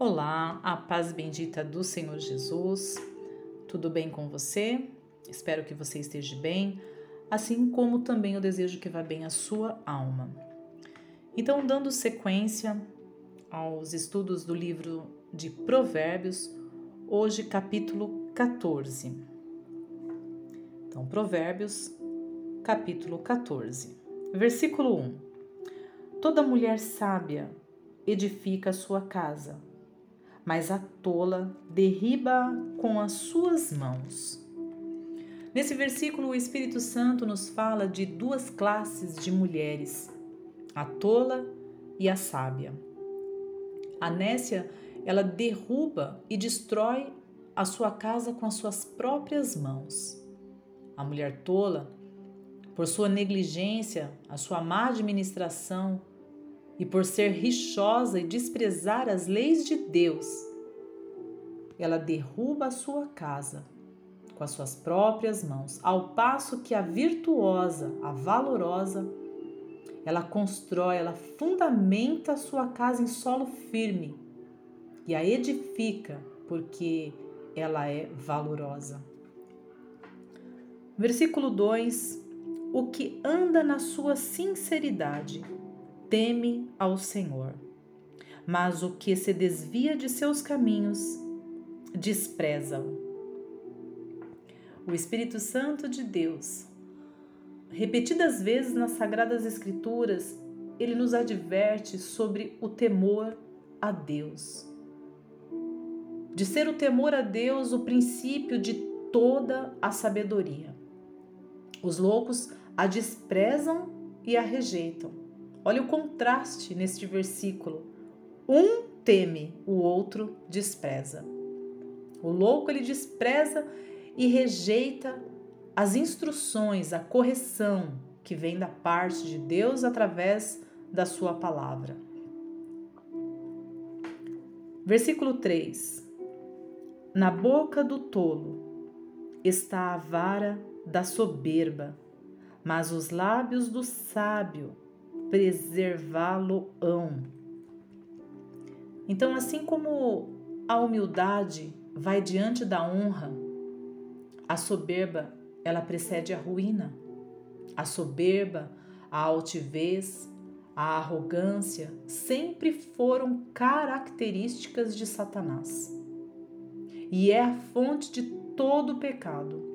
Olá, a paz bendita do Senhor Jesus. Tudo bem com você? Espero que você esteja bem, assim como também eu desejo que vá bem a sua alma. Então, dando sequência aos estudos do livro de Provérbios, hoje capítulo 14. Então, Provérbios, capítulo 14, versículo 1. Toda mulher sábia edifica a sua casa mas a tola derriba com as suas mãos. Nesse versículo, o Espírito Santo nos fala de duas classes de mulheres, a tola e a sábia. A nécia, ela derruba e destrói a sua casa com as suas próprias mãos. A mulher tola, por sua negligência, a sua má administração, e por ser rixosa e desprezar as leis de Deus, ela derruba a sua casa com as suas próprias mãos, ao passo que a virtuosa, a valorosa, ela constrói, ela fundamenta a sua casa em solo firme e a edifica porque ela é valorosa. Versículo 2: O que anda na sua sinceridade teme ao Senhor. Mas o que se desvia de seus caminhos, despreza-o. O Espírito Santo de Deus, repetidas vezes nas Sagradas Escrituras, ele nos adverte sobre o temor a Deus. De ser o temor a Deus o princípio de toda a sabedoria. Os loucos a desprezam e a rejeitam Olha o contraste neste versículo. Um teme, o outro despreza. O louco ele despreza e rejeita as instruções, a correção que vem da parte de Deus através da sua palavra. Versículo 3: Na boca do tolo está a vara da soberba, mas os lábios do sábio preservá-lo-ão. Então, assim como a humildade vai diante da honra, a soberba ela precede a ruína. A soberba, a altivez, a arrogância sempre foram características de Satanás. E é a fonte de todo pecado.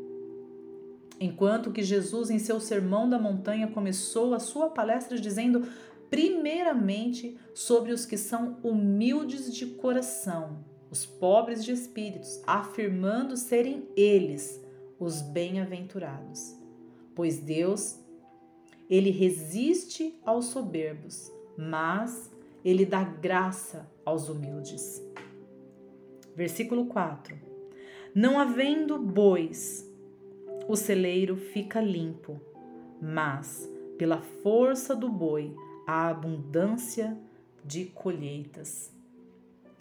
Enquanto que Jesus, em seu Sermão da Montanha, começou a sua palestra dizendo, primeiramente, sobre os que são humildes de coração, os pobres de espíritos, afirmando serem eles os bem-aventurados. Pois Deus, ele resiste aos soberbos, mas ele dá graça aos humildes. Versículo 4: Não havendo bois, o celeiro fica limpo, mas pela força do boi há abundância de colheitas.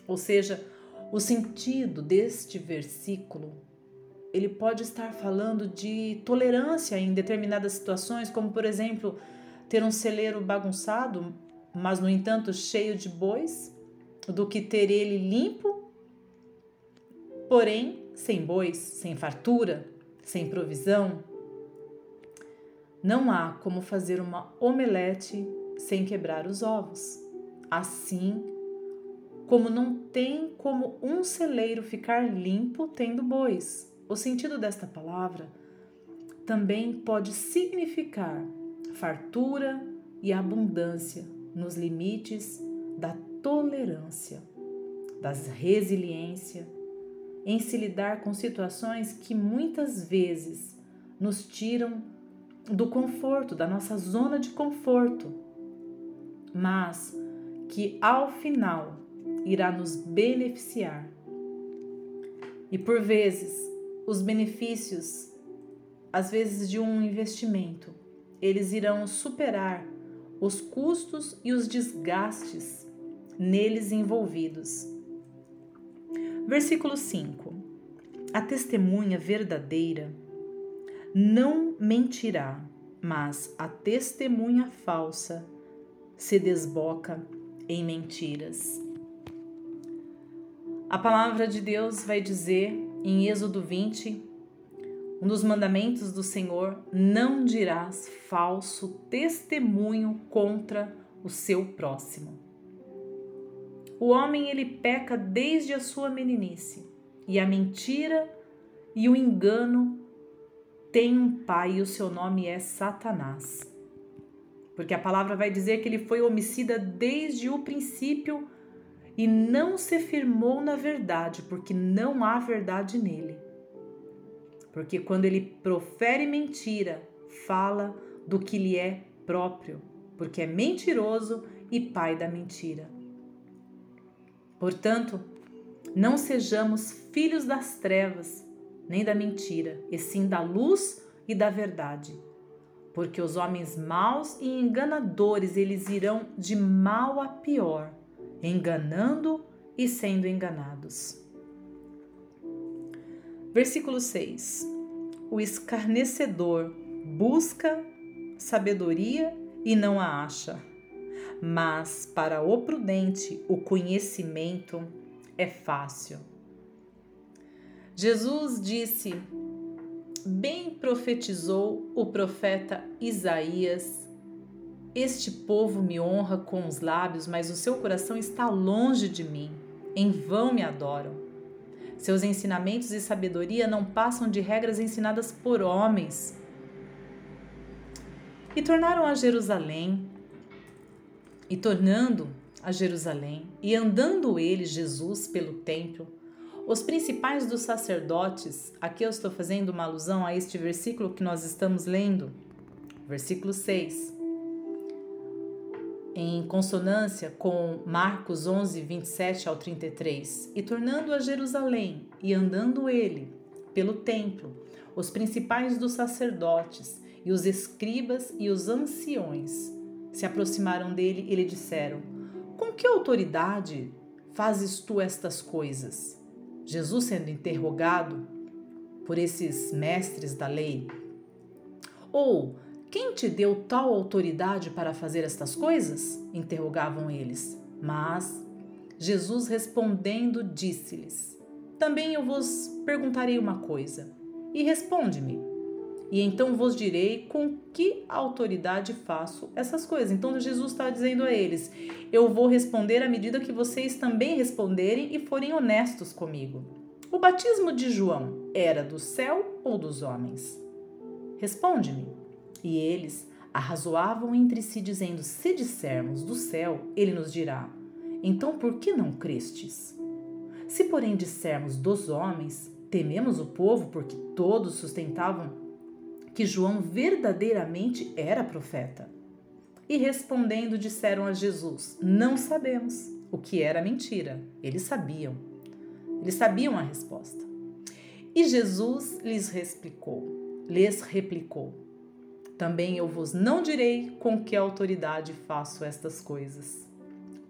Ou seja, o sentido deste versículo ele pode estar falando de tolerância em determinadas situações, como por exemplo, ter um celeiro bagunçado, mas no entanto cheio de bois, do que ter ele limpo, porém sem bois, sem fartura, sem provisão, não há como fazer uma omelete sem quebrar os ovos. Assim como não tem como um celeiro ficar limpo tendo bois. O sentido desta palavra também pode significar fartura e abundância nos limites da tolerância, das resiliência em se lidar com situações que muitas vezes nos tiram do conforto, da nossa zona de conforto, mas que ao final irá nos beneficiar. E por vezes, os benefícios, às vezes de um investimento, eles irão superar os custos e os desgastes neles envolvidos. Versículo 5: A testemunha verdadeira não mentirá, mas a testemunha falsa se desboca em mentiras. A palavra de Deus vai dizer em Êxodo 20, um dos mandamentos do Senhor: não dirás falso testemunho contra o seu próximo. O homem ele peca desde a sua meninice, e a mentira e o engano têm um pai, e o seu nome é Satanás. Porque a palavra vai dizer que ele foi homicida desde o princípio e não se firmou na verdade, porque não há verdade nele. Porque quando ele profere mentira, fala do que lhe é próprio, porque é mentiroso e pai da mentira. Portanto, não sejamos filhos das trevas, nem da mentira, e sim da luz e da verdade. Porque os homens maus e enganadores, eles irão de mal a pior enganando e sendo enganados. Versículo 6: O escarnecedor busca sabedoria e não a acha, mas para o prudente o conhecimento é fácil. Jesus disse: Bem profetizou o profeta Isaías este povo me honra com os lábios, mas o seu coração está longe de mim. Em vão me adoram. Seus ensinamentos e sabedoria não passam de regras ensinadas por homens. E tornaram a Jerusalém, e tornando a Jerusalém, e andando ele, Jesus, pelo templo, os principais dos sacerdotes, aqui eu estou fazendo uma alusão a este versículo que nós estamos lendo, versículo 6 em consonância com Marcos 11, 27 ao 33, e tornando a Jerusalém e andando ele pelo templo, os principais dos sacerdotes e os escribas e os anciões se aproximaram dele e lhe disseram: Com que autoridade fazes tu estas coisas? Jesus, sendo interrogado por esses mestres da lei, ou quem te deu tal autoridade para fazer estas coisas? interrogavam eles. Mas Jesus respondendo disse-lhes: Também eu vos perguntarei uma coisa, e responde-me. E então vos direi com que autoridade faço essas coisas. Então Jesus está dizendo a eles: Eu vou responder à medida que vocês também responderem e forem honestos comigo. O batismo de João era do céu ou dos homens? Responde-me. E eles arrazoavam entre si, dizendo: Se dissermos do céu, ele nos dirá: Então por que não crestes? Se, porém, dissermos dos homens, tememos o povo, porque todos sustentavam que João verdadeiramente era profeta. E respondendo, disseram a Jesus: Não sabemos. O que era mentira. Eles sabiam. Eles sabiam a resposta. E Jesus lhes replicou, lhes replicou: também eu vos não direi com que autoridade faço estas coisas.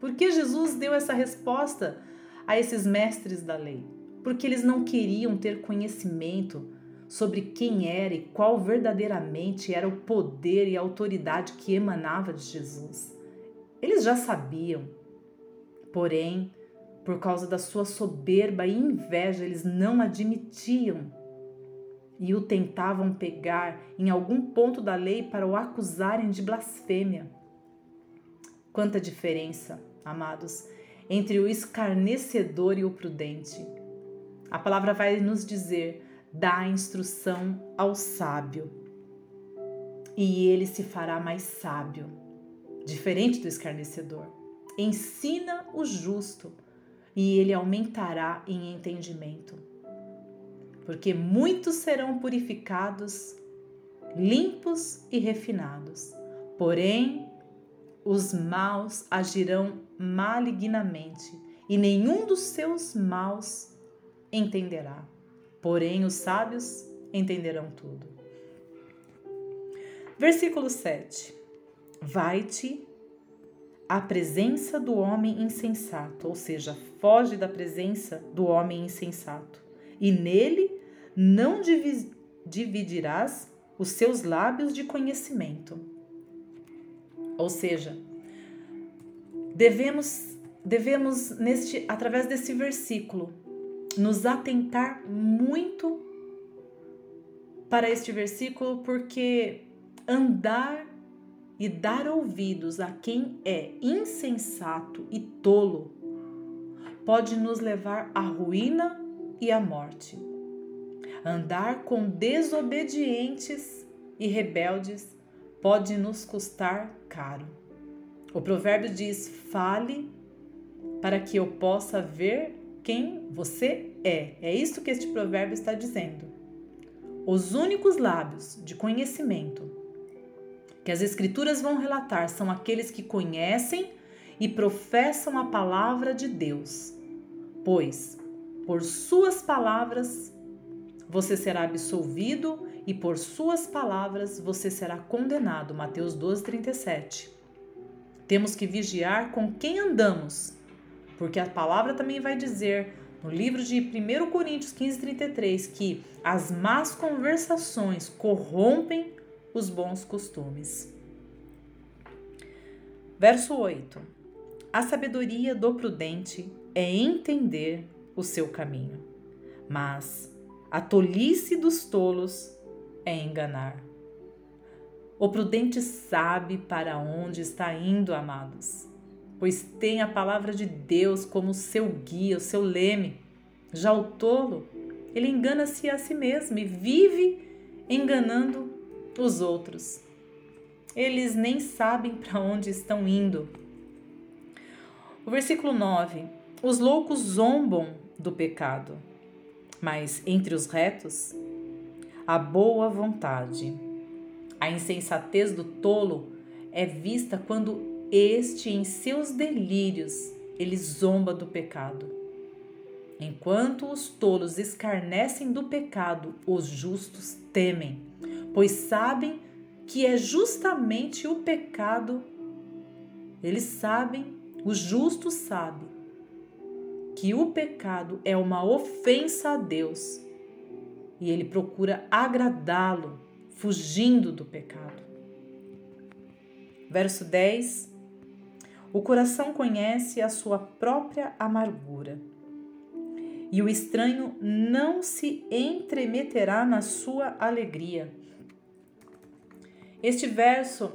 Por que Jesus deu essa resposta a esses mestres da lei? Porque eles não queriam ter conhecimento sobre quem era e qual verdadeiramente era o poder e a autoridade que emanava de Jesus. Eles já sabiam, porém, por causa da sua soberba e inveja, eles não admitiam e o tentavam pegar em algum ponto da lei para o acusarem de blasfêmia. Quanta diferença, amados, entre o escarnecedor e o prudente. A palavra vai nos dizer: dá instrução ao sábio, e ele se fará mais sábio, diferente do escarnecedor. Ensina o justo, e ele aumentará em entendimento porque muitos serão purificados, limpos e refinados. Porém, os maus agirão malignamente, e nenhum dos seus maus entenderá. Porém, os sábios entenderão tudo. Versículo 7. Vai-te à presença do homem insensato, ou seja, foge da presença do homem insensato e nele não dividirás os seus lábios de conhecimento. Ou seja, devemos devemos neste através desse versículo nos atentar muito para este versículo porque andar e dar ouvidos a quem é insensato e tolo pode nos levar à ruína e à morte. Andar com desobedientes e rebeldes pode nos custar caro. O provérbio diz: fale para que eu possa ver quem você é. É isso que este provérbio está dizendo. Os únicos lábios de conhecimento que as Escrituras vão relatar são aqueles que conhecem e professam a palavra de Deus, pois por suas palavras você será absolvido e por suas palavras você será condenado. Mateus 12, 37. Temos que vigiar com quem andamos, porque a palavra também vai dizer no livro de 1 Coríntios 15, 33 que as más conversações corrompem os bons costumes. Verso 8: A sabedoria do prudente é entender o seu caminho, mas a tolice dos tolos é enganar. O prudente sabe para onde está indo, amados, pois tem a palavra de Deus como seu guia, o seu leme. Já o tolo, ele engana-se a si mesmo e vive enganando os outros. Eles nem sabem para onde estão indo. O versículo 9: Os loucos zombam do pecado, mas entre os retos, a boa vontade. A insensatez do tolo é vista quando este, em seus delírios, ele zomba do pecado. Enquanto os tolos escarnecem do pecado, os justos temem pois sabem que é justamente o pecado. Eles sabem, o justo sabe, que o pecado é uma ofensa a Deus e ele procura agradá-lo, fugindo do pecado. Verso 10: O coração conhece a sua própria amargura, e o estranho não se entremeterá na sua alegria. Este verso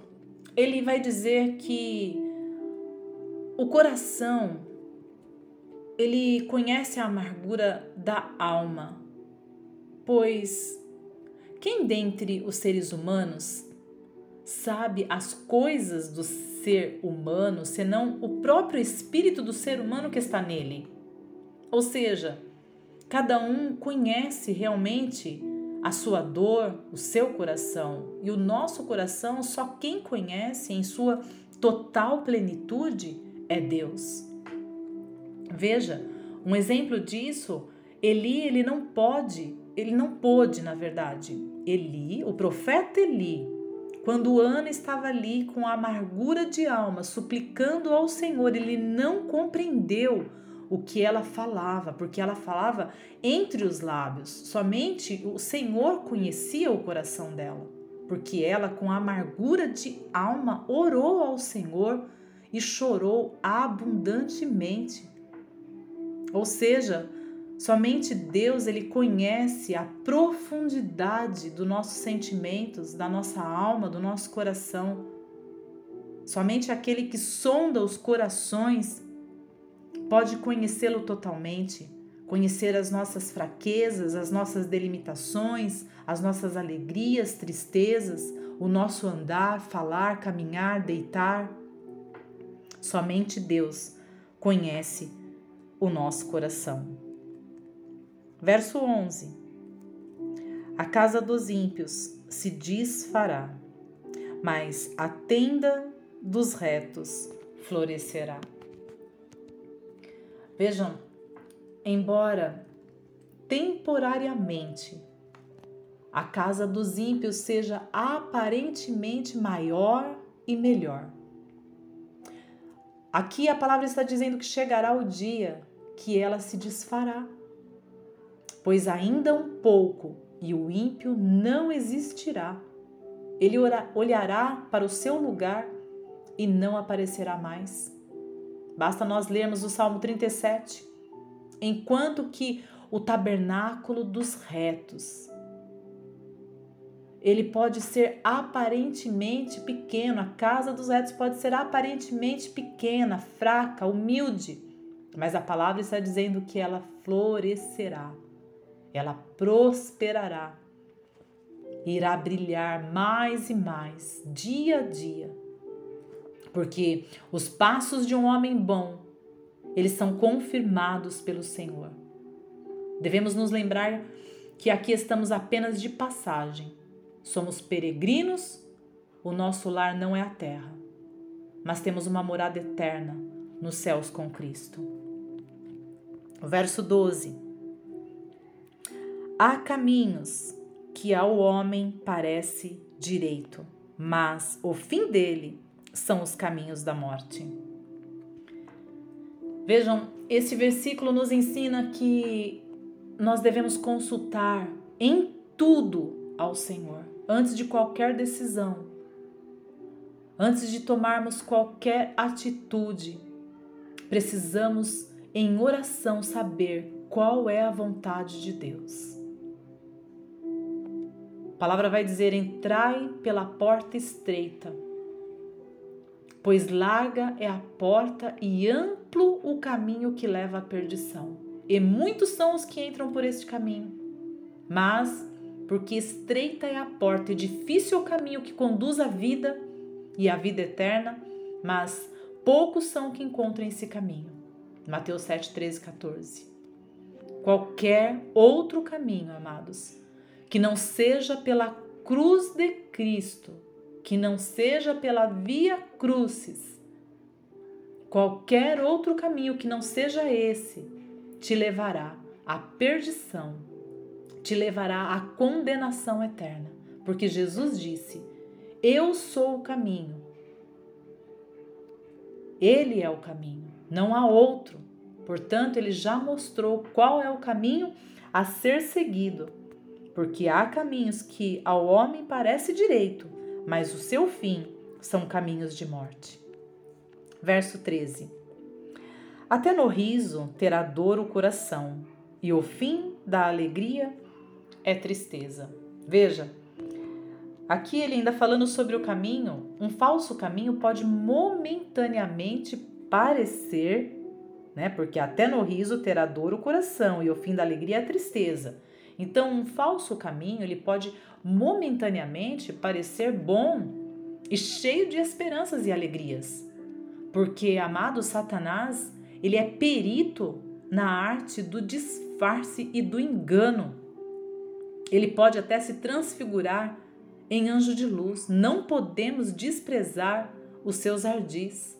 ele vai dizer que o coração ele conhece a amargura da alma, pois quem dentre os seres humanos sabe as coisas do ser humano, senão o próprio espírito do ser humano que está nele? Ou seja, cada um conhece realmente a sua dor, o seu coração e o nosso coração, só quem conhece em sua total plenitude é Deus. Veja, um exemplo disso, Eli, ele não pode, ele não pôde, na verdade. Eli, o profeta Eli, quando Ana estava ali com a amargura de alma, suplicando ao Senhor, ele não compreendeu o que ela falava, porque ela falava entre os lábios. Somente o Senhor conhecia o coração dela, porque ela, com amargura de alma, orou ao Senhor e chorou abundantemente. Ou seja, somente Deus ele conhece a profundidade dos nossos sentimentos, da nossa alma, do nosso coração. Somente aquele que sonda os corações pode conhecê-lo totalmente, conhecer as nossas fraquezas, as nossas delimitações, as nossas alegrias, tristezas, o nosso andar, falar, caminhar, deitar. Somente Deus conhece o nosso coração. Verso 11: A casa dos ímpios se desfará, mas a tenda dos retos florescerá. Vejam, embora temporariamente a casa dos ímpios seja aparentemente maior e melhor. Aqui a palavra está dizendo que chegará o dia que ela se desfará, pois ainda um pouco e o ímpio não existirá. Ele olhará para o seu lugar e não aparecerá mais. Basta nós lermos o Salmo 37. Enquanto que o tabernáculo dos retos ele pode ser aparentemente pequeno, a casa dos retos pode ser aparentemente pequena, fraca, humilde, mas a palavra está dizendo que ela florescerá, ela prosperará, irá brilhar mais e mais, dia a dia, porque os passos de um homem bom, eles são confirmados pelo Senhor. Devemos nos lembrar que aqui estamos apenas de passagem Somos peregrinos, o nosso lar não é a terra, mas temos uma morada eterna nos céus com Cristo. verso 12: Há caminhos que ao homem parece direito, mas o fim dele são os caminhos da morte. Vejam, esse versículo nos ensina que nós devemos consultar em tudo ao Senhor antes de qualquer decisão, antes de tomarmos qualquer atitude, precisamos em oração saber qual é a vontade de Deus. A palavra vai dizer: entrai pela porta estreita, pois larga é a porta e amplo o caminho que leva à perdição. E muitos são os que entram por este caminho. Mas porque estreita é a porta e difícil é o caminho que conduz à vida e à vida eterna, mas poucos são que encontram esse caminho. Mateus 7, 13, 14. Qualquer outro caminho, amados, que não seja pela cruz de Cristo, que não seja pela via crucis, qualquer outro caminho que não seja esse, te levará à perdição te levará à condenação eterna. Porque Jesus disse: Eu sou o caminho. Ele é o caminho, não há outro. Portanto, ele já mostrou qual é o caminho a ser seguido. Porque há caminhos que ao homem parece direito, mas o seu fim são caminhos de morte. Verso 13. Até no riso terá dor o coração, e o fim da alegria é tristeza. Veja, aqui ele ainda falando sobre o caminho, um falso caminho pode momentaneamente parecer, né? Porque até no riso terá dor o coração e o fim da alegria é tristeza. Então, um falso caminho, ele pode momentaneamente parecer bom e cheio de esperanças e alegrias. Porque, amado Satanás, ele é perito na arte do disfarce e do engano. Ele pode até se transfigurar em anjo de luz. Não podemos desprezar os seus ardis.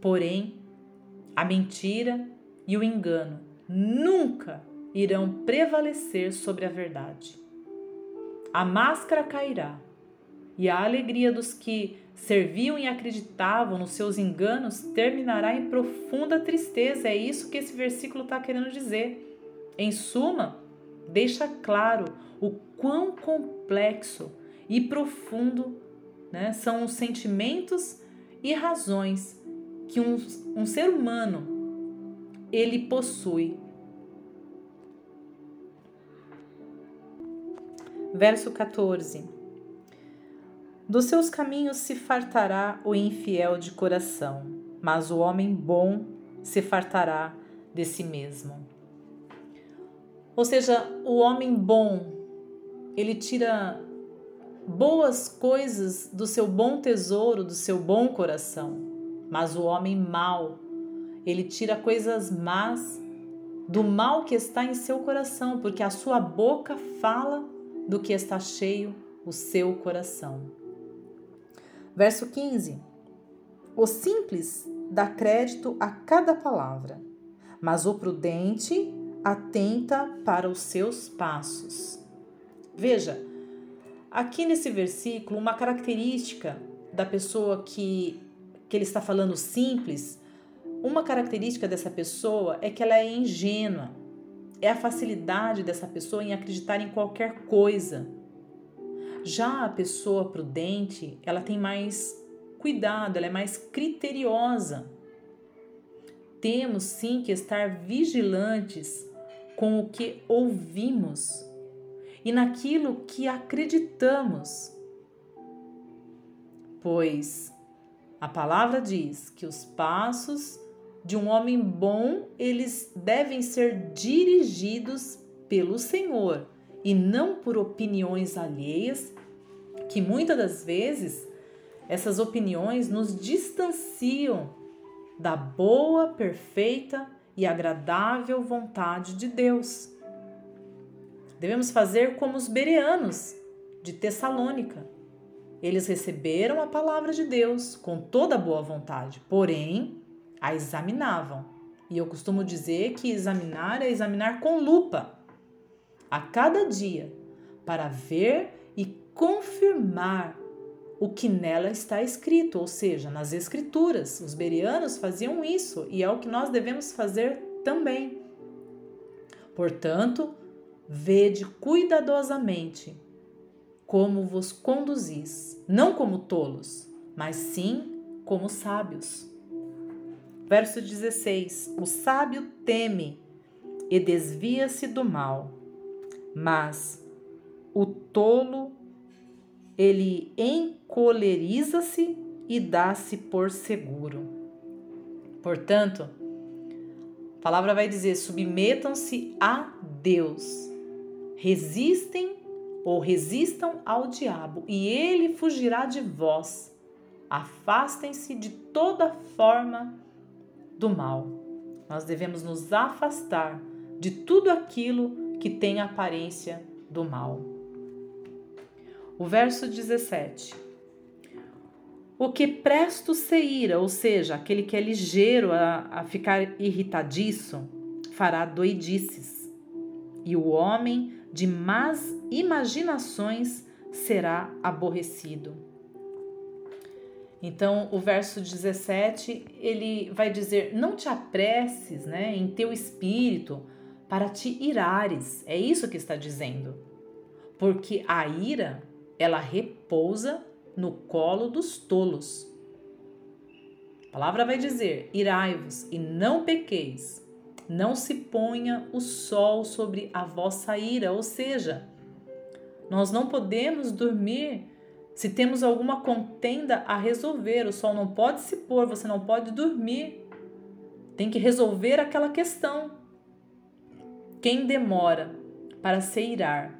Porém, a mentira e o engano nunca irão prevalecer sobre a verdade. A máscara cairá e a alegria dos que serviam e acreditavam nos seus enganos terminará em profunda tristeza. É isso que esse versículo está querendo dizer. Em suma, deixa claro o quão complexo e profundo né, são os sentimentos e razões que um, um ser humano ele possui. Verso 14: Dos seus caminhos se fartará o infiel de coração, mas o homem bom se fartará de si mesmo. Ou seja, o homem bom, ele tira boas coisas do seu bom tesouro, do seu bom coração. Mas o homem mau, ele tira coisas más do mal que está em seu coração, porque a sua boca fala do que está cheio o seu coração. Verso 15: O simples dá crédito a cada palavra, mas o prudente atenta para os seus passos. Veja, aqui nesse versículo, uma característica da pessoa que, que ele está falando simples, uma característica dessa pessoa é que ela é ingênua. É a facilidade dessa pessoa em acreditar em qualquer coisa. Já a pessoa prudente, ela tem mais cuidado, ela é mais criteriosa. temos sim que estar vigilantes com o que ouvimos e naquilo que acreditamos. Pois a palavra diz que os passos de um homem bom, eles devem ser dirigidos pelo Senhor e não por opiniões alheias, que muitas das vezes essas opiniões nos distanciam da boa, perfeita e agradável vontade de Deus. Devemos fazer como os bereanos de Tessalônica. Eles receberam a palavra de Deus com toda boa vontade, porém a examinavam. E eu costumo dizer que examinar é examinar com lupa a cada dia para ver e confirmar o que nela está escrito, ou seja, nas escrituras. Os berianos faziam isso e é o que nós devemos fazer também. Portanto, vede cuidadosamente como vos conduzis, não como tolos, mas sim como sábios. Verso 16: O sábio teme e desvia-se do mal, mas o tolo ele encoleriza-se e dá-se por seguro. Portanto, a palavra vai dizer: submetam-se a Deus, resistem ou resistam ao diabo, e ele fugirá de vós. Afastem-se de toda forma do mal. Nós devemos nos afastar de tudo aquilo que tem aparência do mal. O verso 17. O que presto se ira, ou seja, aquele que é ligeiro a, a ficar irritadiço, fará doidices, e o homem de más imaginações será aborrecido. Então, o verso 17, ele vai dizer: Não te apresses né, em teu espírito para te irares. É isso que está dizendo. Porque a ira, ela repousa no colo dos tolos. A palavra vai dizer: Irai-vos e não pequeis. Não se ponha o sol sobre a vossa ira, ou seja, nós não podemos dormir se temos alguma contenda a resolver, o sol não pode se pôr, você não pode dormir. Tem que resolver aquela questão. Quem demora para se irar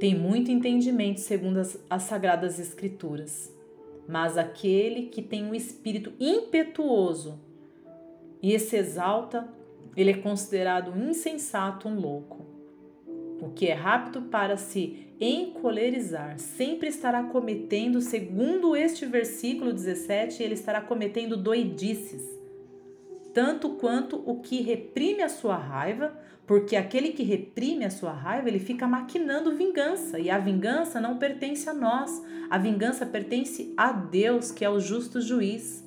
tem muito entendimento segundo as, as sagradas escrituras, mas aquele que tem um espírito impetuoso e se exalta, ele é considerado insensato, um louco. O que é rápido para se encolerizar. Sempre estará cometendo, segundo este versículo 17, ele estará cometendo doidices, tanto quanto o que reprime a sua raiva, porque aquele que reprime a sua raiva, ele fica maquinando vingança, e a vingança não pertence a nós, a vingança pertence a Deus, que é o justo juiz.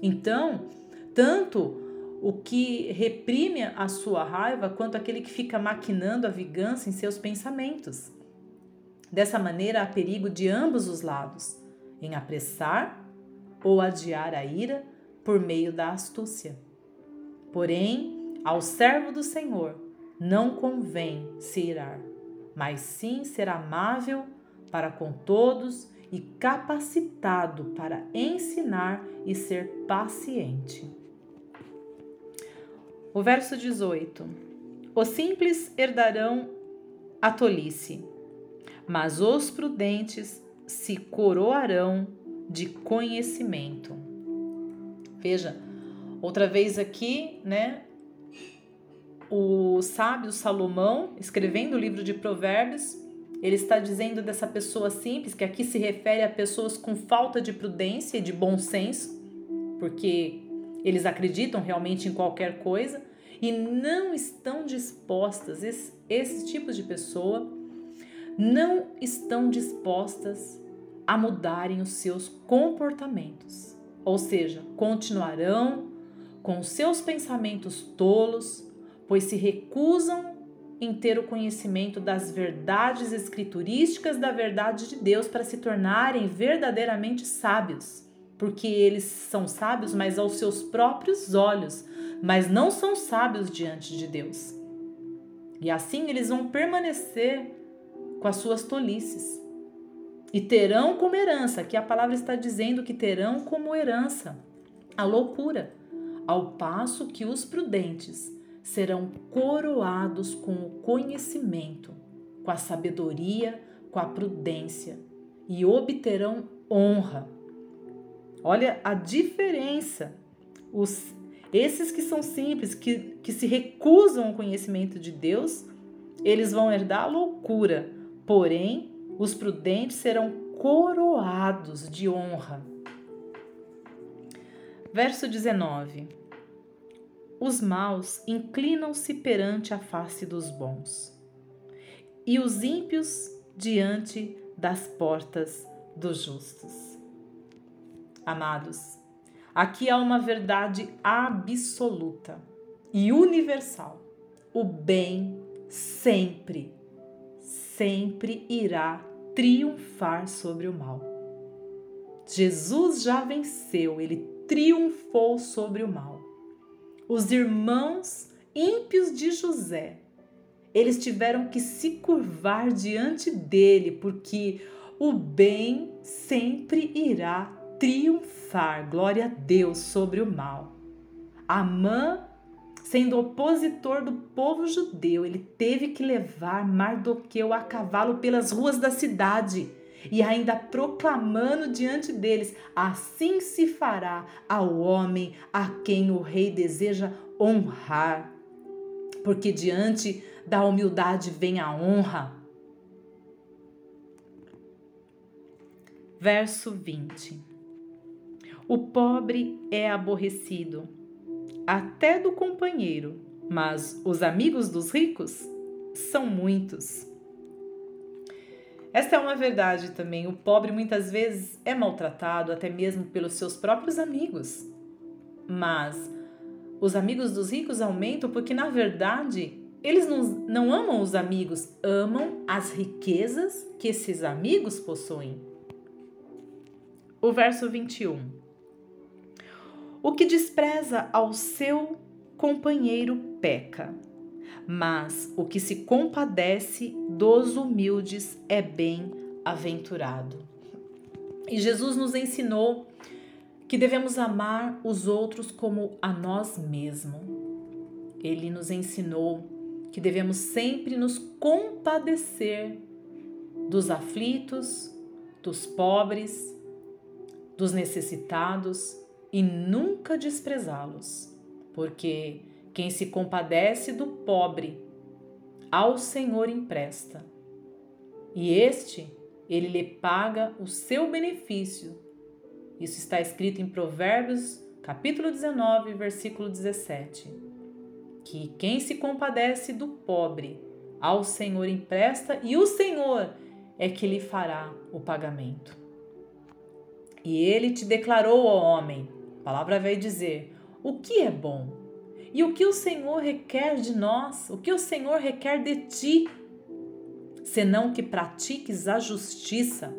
Então, tanto o que reprime a sua raiva, quanto aquele que fica maquinando a vingança em seus pensamentos. Dessa maneira, há perigo de ambos os lados, em apressar ou adiar a ira por meio da astúcia. Porém, ao servo do Senhor não convém se irar, mas sim ser amável para com todos e capacitado para ensinar e ser paciente. O verso 18: Os simples herdarão a tolice mas os prudentes se coroarão de conhecimento. Veja, outra vez aqui, né? O sábio Salomão, escrevendo o livro de Provérbios, ele está dizendo dessa pessoa simples, que aqui se refere a pessoas com falta de prudência e de bom senso, porque eles acreditam realmente em qualquer coisa e não estão dispostas, esse, esse tipo de pessoa não estão dispostas a mudarem os seus comportamentos, ou seja, continuarão com seus pensamentos tolos, pois se recusam em ter o conhecimento das verdades escriturísticas da verdade de Deus para se tornarem verdadeiramente sábios. Porque eles são sábios, mas aos seus próprios olhos, mas não são sábios diante de Deus. E assim eles vão permanecer com as suas tolices. E terão como herança, que a palavra está dizendo que terão como herança a loucura, ao passo que os prudentes serão coroados com o conhecimento, com a sabedoria, com a prudência e obterão honra. Olha a diferença. Os, esses que são simples, que, que se recusam ao conhecimento de Deus, eles vão herdar a loucura, porém os prudentes serão coroados de honra. Verso 19: Os maus inclinam-se perante a face dos bons, e os ímpios diante das portas dos justos. Amados, aqui há uma verdade absoluta e universal: o bem sempre sempre irá triunfar sobre o mal. Jesus já venceu, ele triunfou sobre o mal. Os irmãos ímpios de José, eles tiveram que se curvar diante dele, porque o bem sempre irá triunfar. Glória a Deus sobre o mal. Amã Sendo opositor do povo judeu, ele teve que levar Mardoqueu a cavalo pelas ruas da cidade e ainda proclamando diante deles: assim se fará ao homem a quem o rei deseja honrar. Porque diante da humildade vem a honra. Verso 20: O pobre é aborrecido até do companheiro, mas os amigos dos ricos são muitos. Esta é uma verdade também. O pobre muitas vezes é maltratado até mesmo pelos seus próprios amigos. Mas os amigos dos ricos aumentam porque, na verdade, eles não, não amam os amigos, amam as riquezas que esses amigos possuem. O verso 21. O que despreza ao seu companheiro peca, mas o que se compadece dos humildes é bem-aventurado. E Jesus nos ensinou que devemos amar os outros como a nós mesmos. Ele nos ensinou que devemos sempre nos compadecer dos aflitos, dos pobres, dos necessitados e nunca desprezá-los, porque quem se compadece do pobre, ao Senhor empresta, e este ele lhe paga o seu benefício. Isso está escrito em Provérbios, capítulo 19, versículo 17. Que quem se compadece do pobre, ao Senhor empresta, e o Senhor é que lhe fará o pagamento. E ele te declarou, ó homem, a palavra vai dizer o que é bom e o que o Senhor requer de nós, o que o Senhor requer de ti, senão que pratiques a justiça,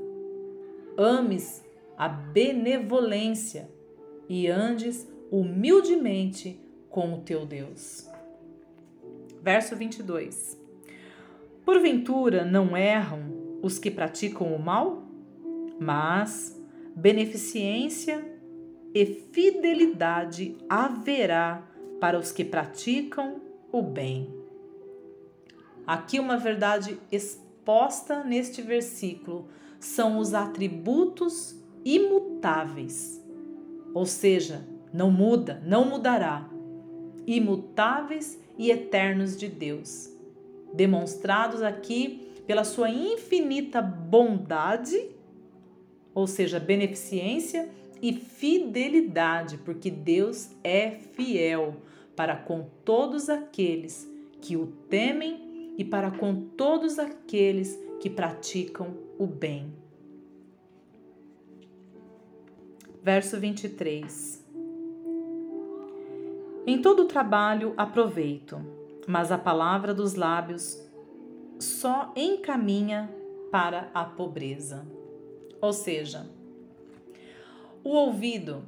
ames a benevolência e andes humildemente com o teu Deus. Verso 22. Porventura não erram os que praticam o mal, mas beneficência e fidelidade haverá para os que praticam o bem. Aqui uma verdade exposta neste versículo são os atributos imutáveis, ou seja, não muda, não mudará, imutáveis e eternos de Deus, demonstrados aqui pela sua infinita bondade, ou seja, beneficência e fidelidade, porque Deus é fiel para com todos aqueles que o temem e para com todos aqueles que praticam o bem. Verso 23. Em todo trabalho aproveito, mas a palavra dos lábios só encaminha para a pobreza. Ou seja, O ouvido,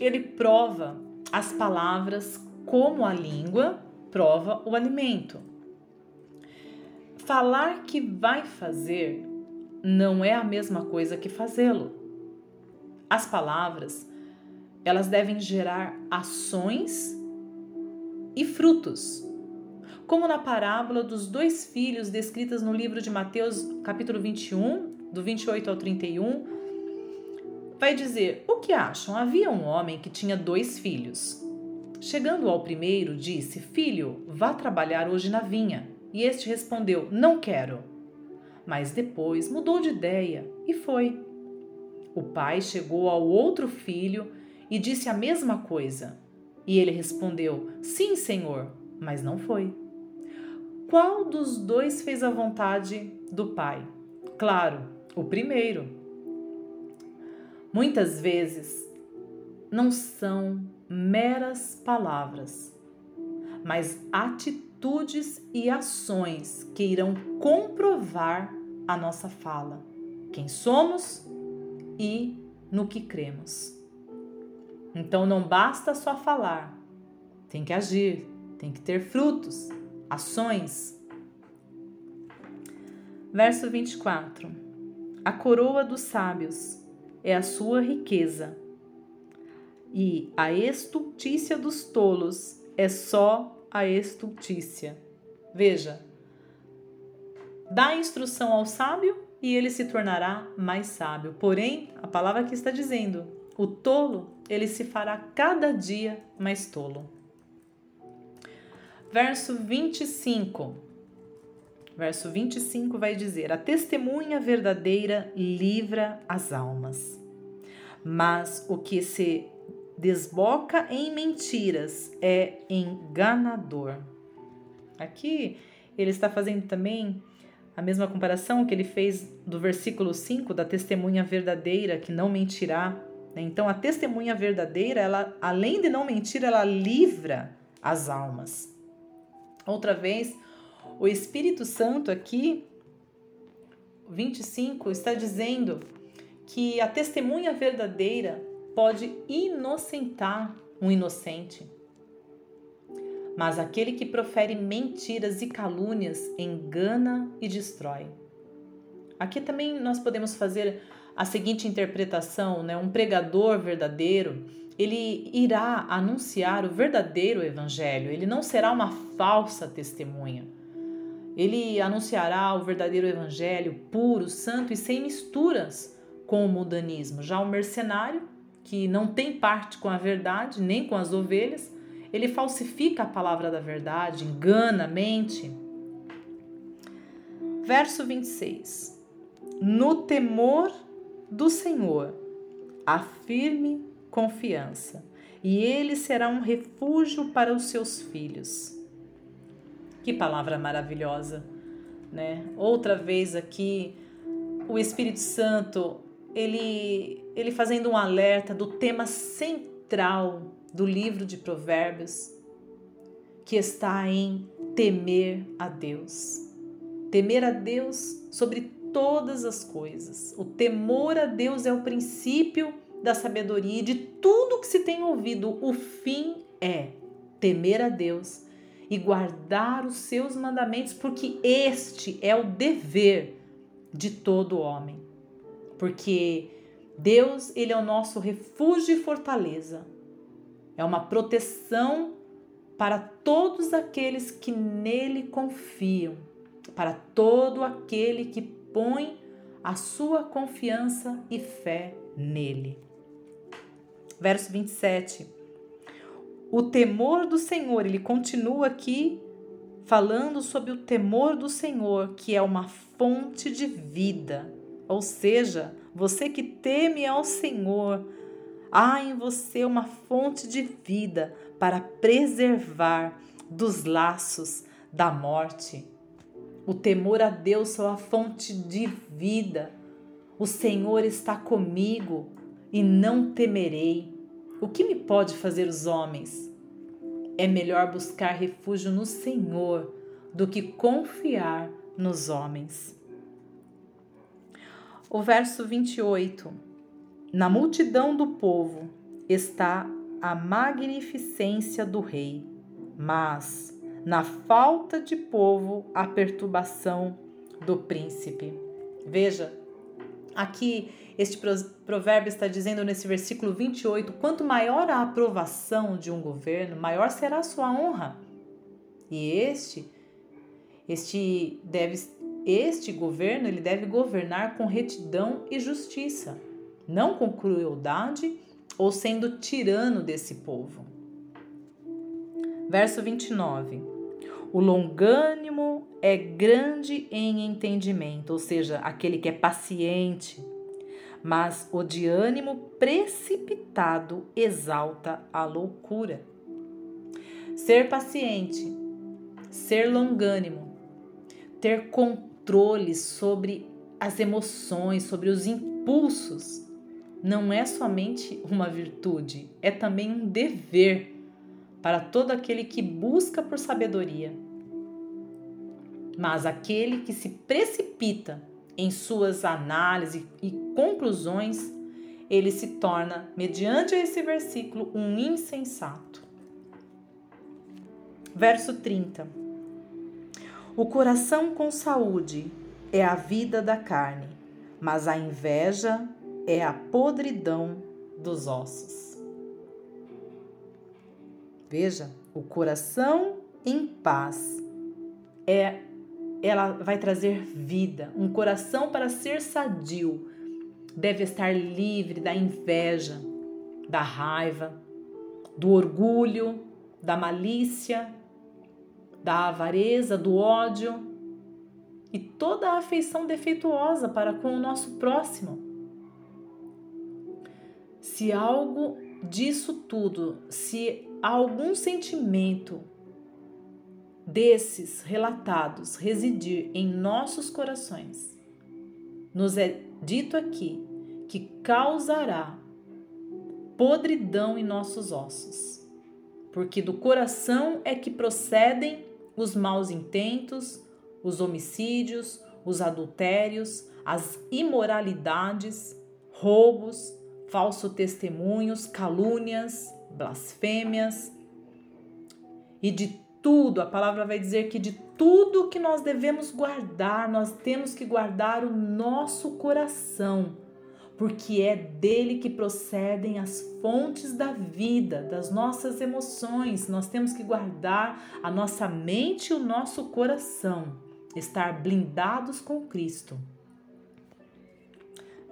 ele prova as palavras como a língua prova o alimento. Falar que vai fazer não é a mesma coisa que fazê-lo. As palavras, elas devem gerar ações e frutos. Como na parábola dos dois filhos descritas no livro de Mateus, capítulo 21, do 28 ao 31, vai dizer: O que acham? Havia um homem que tinha dois filhos. Chegando ao primeiro, disse: Filho, vá trabalhar hoje na vinha. E este respondeu: Não quero. Mas depois mudou de ideia e foi. O pai chegou ao outro filho e disse a mesma coisa. E ele respondeu: Sim, senhor, mas não foi. Qual dos dois fez a vontade do pai? Claro, o primeiro. Muitas vezes não são meras palavras, mas atitudes e ações que irão comprovar a nossa fala, quem somos e no que cremos. Então não basta só falar, tem que agir, tem que ter frutos, ações. Verso 24: A coroa dos sábios é a sua riqueza, e a estultícia dos tolos é só a estultícia. Veja, dá instrução ao sábio e ele se tornará mais sábio. Porém, a palavra aqui está dizendo: o tolo, ele se fará cada dia mais tolo. Verso 25. Verso 25 vai dizer: A testemunha verdadeira livra as almas, mas o que se desboca em mentiras é enganador. Aqui ele está fazendo também a mesma comparação que ele fez do versículo 5 da testemunha verdadeira que não mentirá né? Então, a testemunha verdadeira, ela, além de não mentir, ela livra as almas. Outra vez, o Espírito Santo aqui, 25, está dizendo que a testemunha verdadeira pode inocentar um inocente. Mas aquele que profere mentiras e calúnias engana e destrói. Aqui também nós podemos fazer a seguinte interpretação, né? Um pregador verdadeiro, ele irá anunciar o verdadeiro evangelho, ele não será uma falsa testemunha. Ele anunciará o verdadeiro evangelho puro, santo e sem misturas com o mundanismo. Já o mercenário, que não tem parte com a verdade, nem com as ovelhas, ele falsifica a palavra da verdade, engana, mente. Verso 26. No temor do Senhor a firme confiança, e ele será um refúgio para os seus filhos. Que palavra maravilhosa, né? Outra vez aqui o Espírito Santo, ele ele fazendo um alerta do tema central do livro de Provérbios, que está em temer a Deus. Temer a Deus sobre todas as coisas. O temor a Deus é o princípio da sabedoria e de tudo que se tem ouvido. O fim é temer a Deus e guardar os seus mandamentos, porque este é o dever de todo homem. Porque Deus, ele é o nosso refúgio e fortaleza. É uma proteção para todos aqueles que nele confiam, para todo aquele que põe a sua confiança e fé nele. Verso 27. O temor do Senhor, ele continua aqui falando sobre o temor do Senhor, que é uma fonte de vida. Ou seja, você que teme ao Senhor, há em você uma fonte de vida para preservar dos laços da morte. O temor a Deus é a fonte de vida. O Senhor está comigo e não temerei. O que me pode fazer os homens? É melhor buscar refúgio no Senhor do que confiar nos homens. O verso 28. na multidão do povo está a magnificência do rei, mas na falta de povo a perturbação do príncipe. Veja, aqui este provérbio está dizendo nesse versículo 28: quanto maior a aprovação de um governo, maior será a sua honra. E este este deve este governo ele deve governar com retidão e justiça, não com crueldade ou sendo tirano desse povo. Verso 29. O longânimo é grande em entendimento, ou seja, aquele que é paciente, mas o de ânimo precipitado exalta a loucura. Ser paciente, ser longânimo, ter controle sobre as emoções, sobre os impulsos, não é somente uma virtude, é também um dever para todo aquele que busca por sabedoria. Mas aquele que se precipita em suas análises e conclusões, ele se torna, mediante esse versículo, um insensato. Verso 30. O coração com saúde é a vida da carne, mas a inveja é a podridão dos ossos. Veja, o coração em paz é ela vai trazer vida. Um coração para ser sadio deve estar livre da inveja, da raiva, do orgulho, da malícia, da avareza, do ódio e toda a afeição defeituosa para com o nosso próximo. Se algo disso tudo, se algum sentimento desses relatados residir em nossos corações, nos é dito aqui que causará podridão em nossos ossos, porque do coração é que procedem os maus intentos, os homicídios, os adultérios, as imoralidades, roubos, falsos testemunhos, calúnias, blasfêmias e de tudo, a palavra vai dizer que de tudo que nós devemos guardar, nós temos que guardar o nosso coração, porque é dele que procedem as fontes da vida, das nossas emoções. Nós temos que guardar a nossa mente e o nosso coração, estar blindados com Cristo.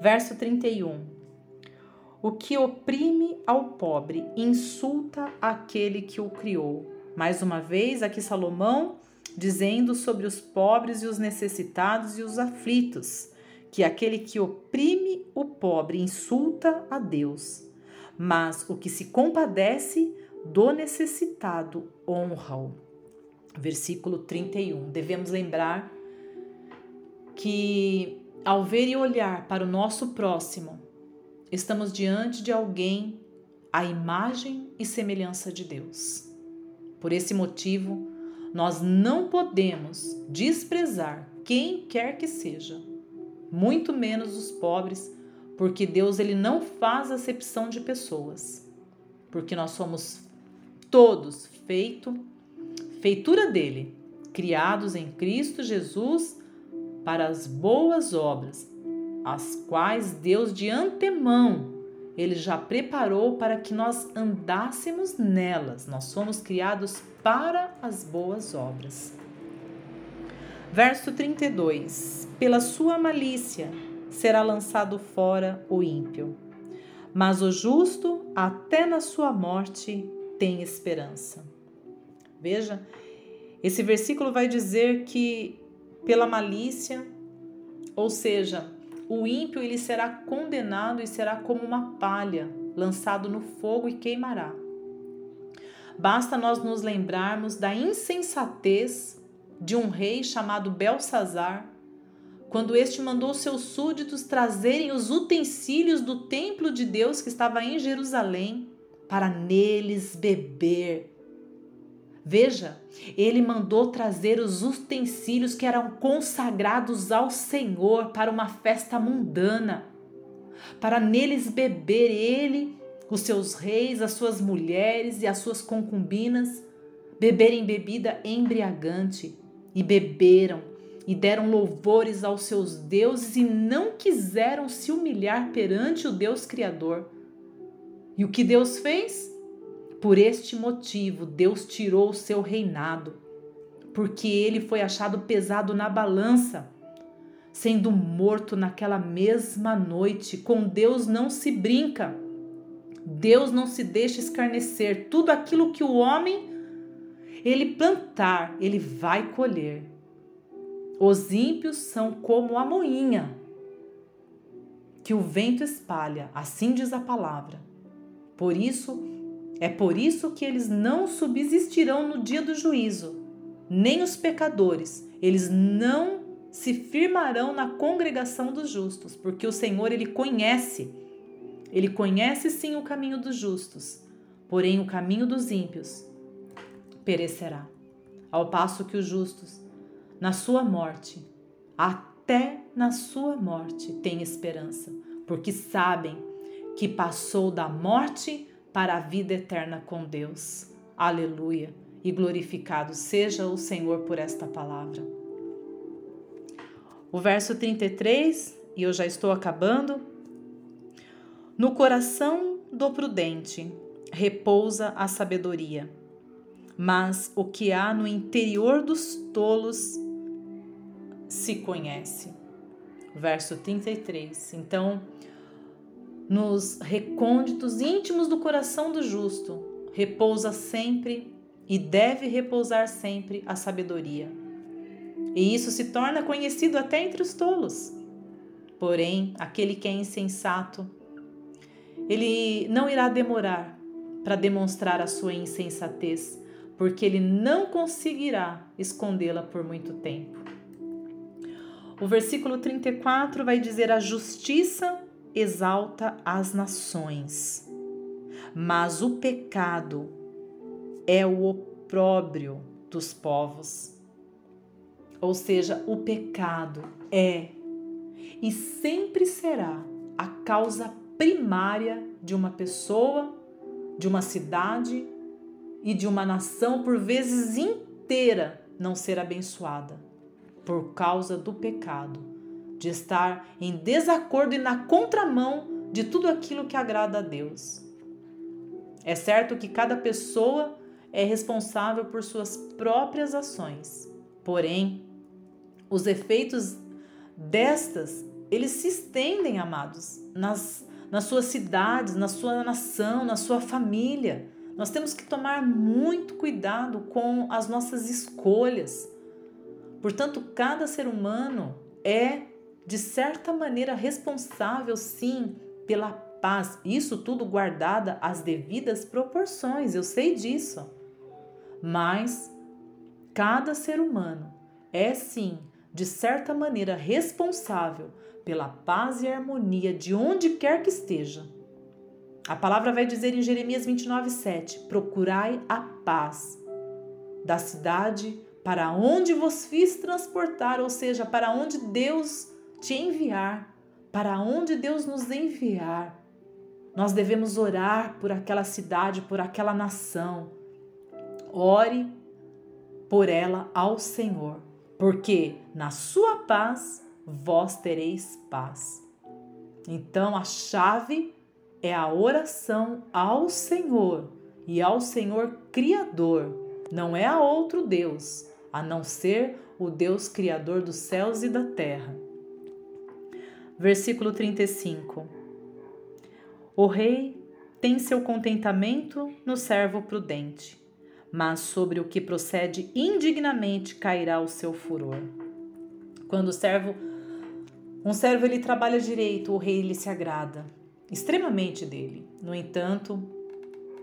Verso 31. O que oprime ao pobre insulta aquele que o criou mais uma vez, aqui Salomão dizendo sobre os pobres e os necessitados e os aflitos, que aquele que oprime o pobre insulta a Deus, mas o que se compadece do necessitado honra-o. Versículo 31. Devemos lembrar que ao ver e olhar para o nosso próximo, estamos diante de alguém à imagem e semelhança de Deus. Por esse motivo, nós não podemos desprezar quem quer que seja, muito menos os pobres, porque Deus ele não faz acepção de pessoas. Porque nós somos todos feito feitura dele, criados em Cristo Jesus para as boas obras, as quais Deus de antemão ele já preparou para que nós andássemos nelas. Nós somos criados para as boas obras. Verso 32: Pela sua malícia será lançado fora o ímpio, mas o justo, até na sua morte, tem esperança. Veja, esse versículo vai dizer que pela malícia, ou seja, o ímpio ele será condenado e será como uma palha, lançado no fogo e queimará. Basta nós nos lembrarmos da insensatez de um rei chamado Belsazar, quando este mandou seus súditos trazerem os utensílios do templo de Deus que estava em Jerusalém para neles beber Veja, ele mandou trazer os utensílios que eram consagrados ao Senhor para uma festa mundana. para neles beber ele, os seus reis, as suas mulheres e as suas concubinas, beberem bebida embriagante, e beberam e deram louvores aos seus deuses e não quiseram se humilhar perante o Deus Criador. E o que Deus fez? Por este motivo, Deus tirou o seu reinado, porque ele foi achado pesado na balança sendo morto naquela mesma noite. Com Deus não se brinca. Deus não se deixa escarnecer. Tudo aquilo que o homem ele plantar, ele vai colher. Os ímpios são como a moinha que o vento espalha, assim diz a palavra. Por isso, é por isso que eles não subsistirão no dia do juízo, nem os pecadores, eles não se firmarão na congregação dos justos, porque o Senhor ele conhece. Ele conhece sim o caminho dos justos, porém o caminho dos ímpios perecerá. Ao passo que os justos, na sua morte, até na sua morte, têm esperança, porque sabem que passou da morte para a vida eterna com Deus. Aleluia! E glorificado seja o Senhor por esta palavra. O verso 33, e eu já estou acabando. No coração do prudente repousa a sabedoria, mas o que há no interior dos tolos se conhece. Verso 33. Então, nos recônditos íntimos do coração do justo repousa sempre e deve repousar sempre a sabedoria e isso se torna conhecido até entre os tolos. Porém, aquele que é insensato, ele não irá demorar para demonstrar a sua insensatez, porque ele não conseguirá escondê-la por muito tempo. O versículo 34 vai dizer: A justiça exalta as nações, mas o pecado é o opróbrio dos povos. Ou seja, o pecado é e sempre será a causa primária de uma pessoa, de uma cidade e de uma nação, por vezes inteira, não ser abençoada por causa do pecado, de estar em desacordo e na contramão de tudo aquilo que agrada a Deus. É certo que cada pessoa é responsável por suas próprias ações, porém, os efeitos destas, eles se estendem, amados, nas, nas suas cidades, na sua nação, na sua família. Nós temos que tomar muito cuidado com as nossas escolhas. Portanto, cada ser humano é, de certa maneira, responsável, sim, pela paz. Isso tudo guardada as devidas proporções, eu sei disso. Mas cada ser humano é, sim, de certa maneira responsável pela paz e harmonia de onde quer que esteja. A palavra vai dizer em Jeremias 29, 7: Procurai a paz da cidade para onde vos fiz transportar, ou seja, para onde Deus te enviar, para onde Deus nos enviar. Nós devemos orar por aquela cidade, por aquela nação. Ore por ela ao Senhor porque na sua paz vós tereis paz. Então a chave é a oração ao Senhor e ao Senhor Criador, não é a outro Deus, a não ser o Deus Criador dos céus e da terra. Versículo 35 O rei tem seu contentamento no servo prudente mas sobre o que procede indignamente cairá o seu furor. Quando o servo um servo ele trabalha direito, o rei lhe se agrada extremamente dele. No entanto,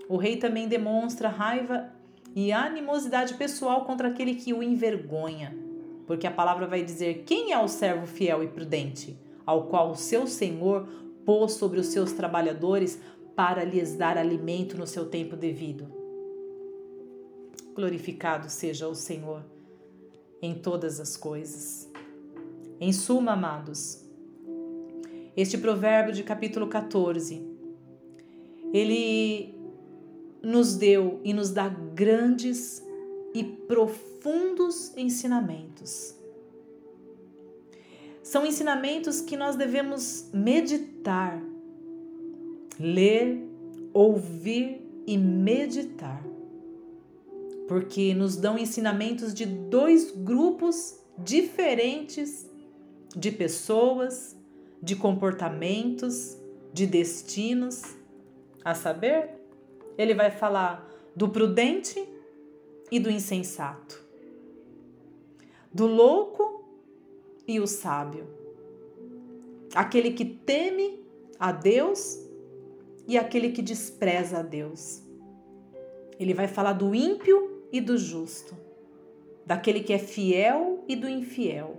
o rei também demonstra raiva e animosidade pessoal contra aquele que o envergonha, porque a palavra vai dizer: quem é o servo fiel e prudente, ao qual o seu senhor pôs sobre os seus trabalhadores para lhes dar alimento no seu tempo devido? Glorificado seja o Senhor em todas as coisas. Em suma, amados, Este provérbio de capítulo 14, ele nos deu e nos dá grandes e profundos ensinamentos. São ensinamentos que nós devemos meditar, ler, ouvir e meditar, porque nos dão ensinamentos de dois grupos diferentes de pessoas, de comportamentos, de destinos. A saber, ele vai falar do prudente e do insensato, do louco e o sábio, aquele que teme a Deus e aquele que despreza a Deus. Ele vai falar do ímpio e do justo, daquele que é fiel e do infiel,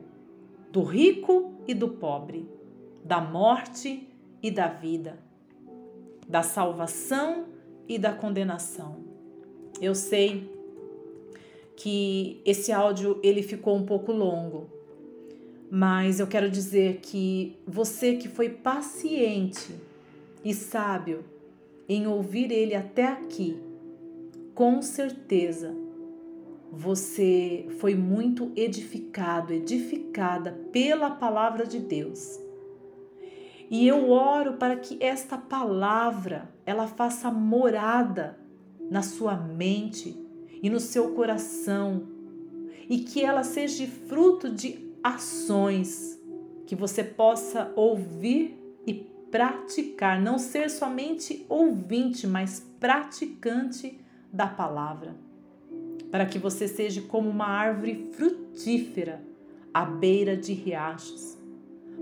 do rico e do pobre, da morte e da vida, da salvação e da condenação. Eu sei que esse áudio ele ficou um pouco longo, mas eu quero dizer que você que foi paciente e sábio em ouvir ele até aqui, com certeza você foi muito edificado, edificada pela palavra de Deus. E eu oro para que esta palavra ela faça morada na sua mente e no seu coração e que ela seja fruto de ações que você possa ouvir e praticar, não ser somente ouvinte, mas praticante da palavra para que você seja como uma árvore frutífera à beira de riachos,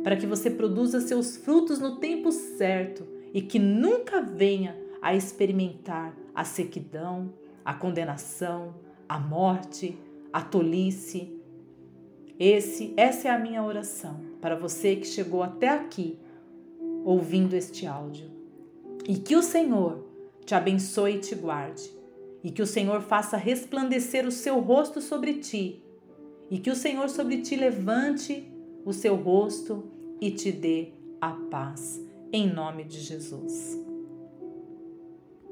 para que você produza seus frutos no tempo certo e que nunca venha a experimentar a sequidão, a condenação, a morte, a tolice. Esse, essa é a minha oração para você que chegou até aqui ouvindo este áudio. E que o Senhor te abençoe e te guarde e que o Senhor faça resplandecer o seu rosto sobre ti, e que o Senhor sobre ti levante o seu rosto e te dê a paz. Em nome de Jesus.